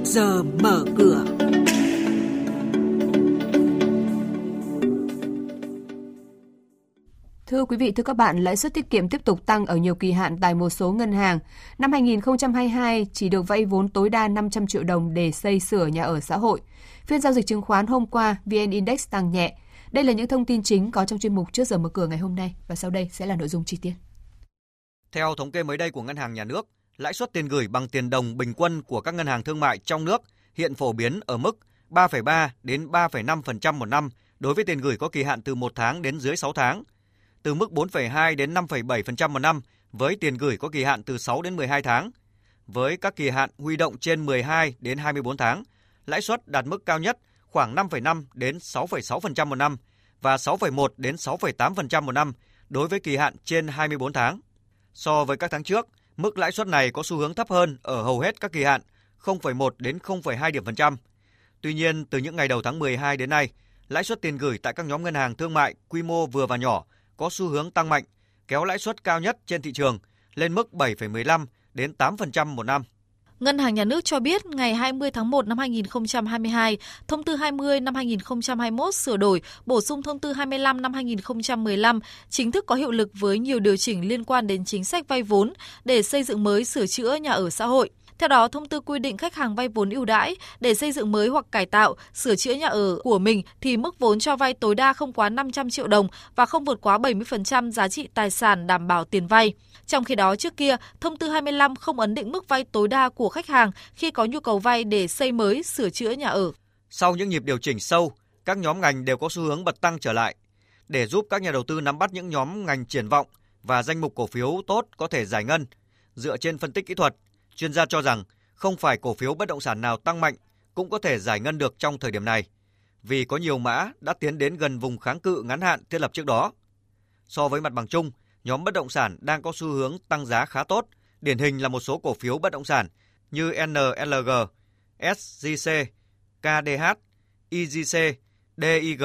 trước giờ mở cửa. Thưa quý vị, thưa các bạn, lãi suất tiết kiệm tiếp tục tăng ở nhiều kỳ hạn tại một số ngân hàng. Năm 2022 chỉ được vay vốn tối đa 500 triệu đồng để xây sửa nhà ở xã hội. Phiên giao dịch chứng khoán hôm qua, VN Index tăng nhẹ. Đây là những thông tin chính có trong chuyên mục trước giờ mở cửa ngày hôm nay và sau đây sẽ là nội dung chi tiết. Theo thống kê mới đây của Ngân hàng Nhà nước, lãi suất tiền gửi bằng tiền đồng bình quân của các ngân hàng thương mại trong nước hiện phổ biến ở mức 3,3 đến 3,5% một năm đối với tiền gửi có kỳ hạn từ 1 tháng đến dưới 6 tháng, từ mức 4,2 đến 5,7% một năm với tiền gửi có kỳ hạn từ 6 đến 12 tháng. Với các kỳ hạn huy động trên 12 đến 24 tháng, lãi suất đạt mức cao nhất khoảng 5,5 đến 6,6% một năm và 6,1 đến 6,8% một năm đối với kỳ hạn trên 24 tháng. So với các tháng trước, mức lãi suất này có xu hướng thấp hơn ở hầu hết các kỳ hạn 0,1 đến 0,2 điểm phần trăm. Tuy nhiên, từ những ngày đầu tháng 12 đến nay, lãi suất tiền gửi tại các nhóm ngân hàng thương mại quy mô vừa và nhỏ có xu hướng tăng mạnh, kéo lãi suất cao nhất trên thị trường lên mức 7,15 đến 8% một năm. Ngân hàng Nhà nước cho biết ngày 20 tháng 1 năm 2022, Thông tư 20 năm 2021 sửa đổi, bổ sung Thông tư 25 năm 2015 chính thức có hiệu lực với nhiều điều chỉnh liên quan đến chính sách vay vốn để xây dựng mới sửa chữa nhà ở xã hội. Theo đó, thông tư quy định khách hàng vay vốn ưu đãi để xây dựng mới hoặc cải tạo, sửa chữa nhà ở của mình thì mức vốn cho vay tối đa không quá 500 triệu đồng và không vượt quá 70% giá trị tài sản đảm bảo tiền vay. Trong khi đó, trước kia, thông tư 25 không ấn định mức vay tối đa của khách hàng khi có nhu cầu vay để xây mới, sửa chữa nhà ở. Sau những nhịp điều chỉnh sâu, các nhóm ngành đều có xu hướng bật tăng trở lại. Để giúp các nhà đầu tư nắm bắt những nhóm ngành triển vọng và danh mục cổ phiếu tốt có thể giải ngân, dựa trên phân tích kỹ thuật, chuyên gia cho rằng không phải cổ phiếu bất động sản nào tăng mạnh cũng có thể giải ngân được trong thời điểm này, vì có nhiều mã đã tiến đến gần vùng kháng cự ngắn hạn thiết lập trước đó. So với mặt bằng chung, nhóm bất động sản đang có xu hướng tăng giá khá tốt, điển hình là một số cổ phiếu bất động sản như NLG, SGC, KDH, IGC, DIG,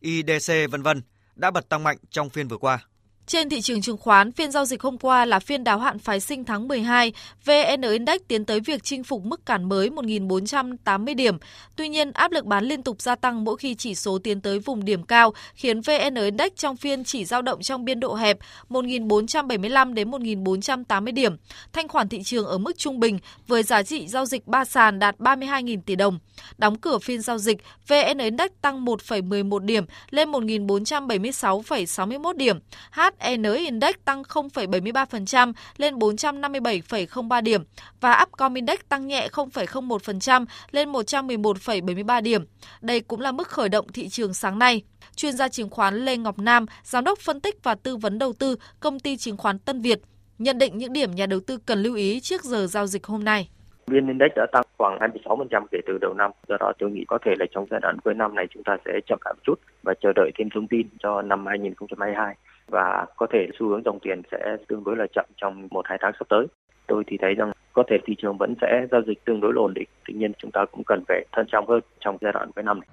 IDC vân vân đã bật tăng mạnh trong phiên vừa qua. Trên thị trường chứng khoán, phiên giao dịch hôm qua là phiên đáo hạn phái sinh tháng 12, VN Index tiến tới việc chinh phục mức cản mới 1.480 điểm. Tuy nhiên, áp lực bán liên tục gia tăng mỗi khi chỉ số tiến tới vùng điểm cao, khiến VN Index trong phiên chỉ giao động trong biên độ hẹp 1.475 đến 1.480 điểm. Thanh khoản thị trường ở mức trung bình với giá trị giao dịch ba sàn đạt 32.000 tỷ đồng. Đóng cửa phiên giao dịch, VN Index tăng 1,11 điểm lên 1.476,61 điểm. H HN Index tăng 0,73% lên 457,03 điểm và Upcom Index tăng nhẹ 0,01% lên 111,73 điểm. Đây cũng là mức khởi động thị trường sáng nay. Chuyên gia chứng khoán Lê Ngọc Nam, giám đốc phân tích và tư vấn đầu tư công ty chứng khoán Tân Việt, nhận định những điểm nhà đầu tư cần lưu ý trước giờ giao dịch hôm nay. VN Index đã tăng khoảng 26% kể từ đầu năm. Do đó tôi nghĩ có thể là trong giai đoạn cuối năm này chúng ta sẽ chậm lại một chút và chờ đợi thêm thông tin cho năm 2022 và có thể xu hướng dòng tiền sẽ tương đối là chậm trong một hai tháng sắp tới. Tôi thì thấy rằng có thể thị trường vẫn sẽ giao dịch tương đối ổn định. Tuy nhiên chúng ta cũng cần phải thận trọng hơn trong giai đoạn cuối năm này.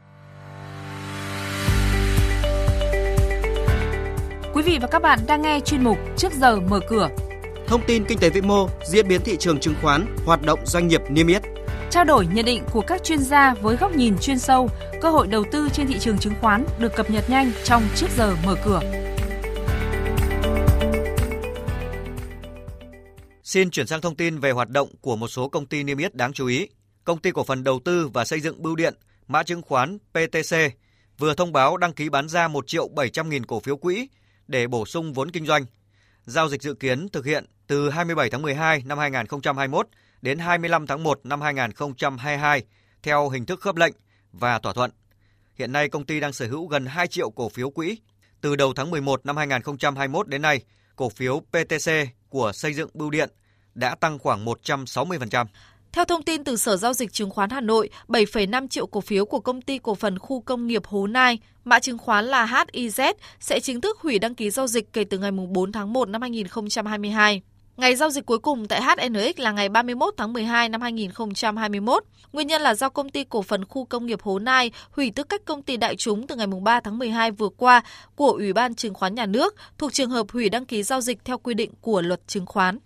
Quý vị và các bạn đang nghe chuyên mục Trước giờ mở cửa. Thông tin kinh tế vĩ mô, diễn biến thị trường chứng khoán, hoạt động doanh nghiệp niêm yết. Trao đổi nhận định của các chuyên gia với góc nhìn chuyên sâu, cơ hội đầu tư trên thị trường chứng khoán được cập nhật nhanh trong Trước giờ mở cửa. Xin chuyển sang thông tin về hoạt động của một số công ty niêm yết đáng chú ý. Công ty cổ phần đầu tư và xây dựng Bưu điện, mã chứng khoán PTC vừa thông báo đăng ký bán ra 1 triệu 700 nghìn cổ phiếu quỹ để bổ sung vốn kinh doanh. Giao dịch dự kiến thực hiện từ 27 tháng 12 năm 2021 đến 25 tháng 1 năm 2022 theo hình thức khớp lệnh và thỏa thuận. Hiện nay công ty đang sở hữu gần 2 triệu cổ phiếu quỹ. Từ đầu tháng 11 năm 2021 đến nay, cổ phiếu PTC của xây dựng bưu điện đã tăng khoảng 160%. Theo thông tin từ Sở Giao dịch Chứng khoán Hà Nội, 7,5 triệu cổ phiếu của công ty cổ phần khu công nghiệp Hố Nai, mã chứng khoán là HIZ, sẽ chính thức hủy đăng ký giao dịch kể từ ngày 4 tháng 1 năm 2022. Ngày giao dịch cuối cùng tại HNX là ngày 31 tháng 12 năm 2021. Nguyên nhân là do công ty cổ phần khu công nghiệp Hố Nai hủy tư cách công ty đại chúng từ ngày 3 tháng 12 vừa qua của Ủy ban Chứng khoán Nhà nước thuộc trường hợp hủy đăng ký giao dịch theo quy định của luật chứng khoán.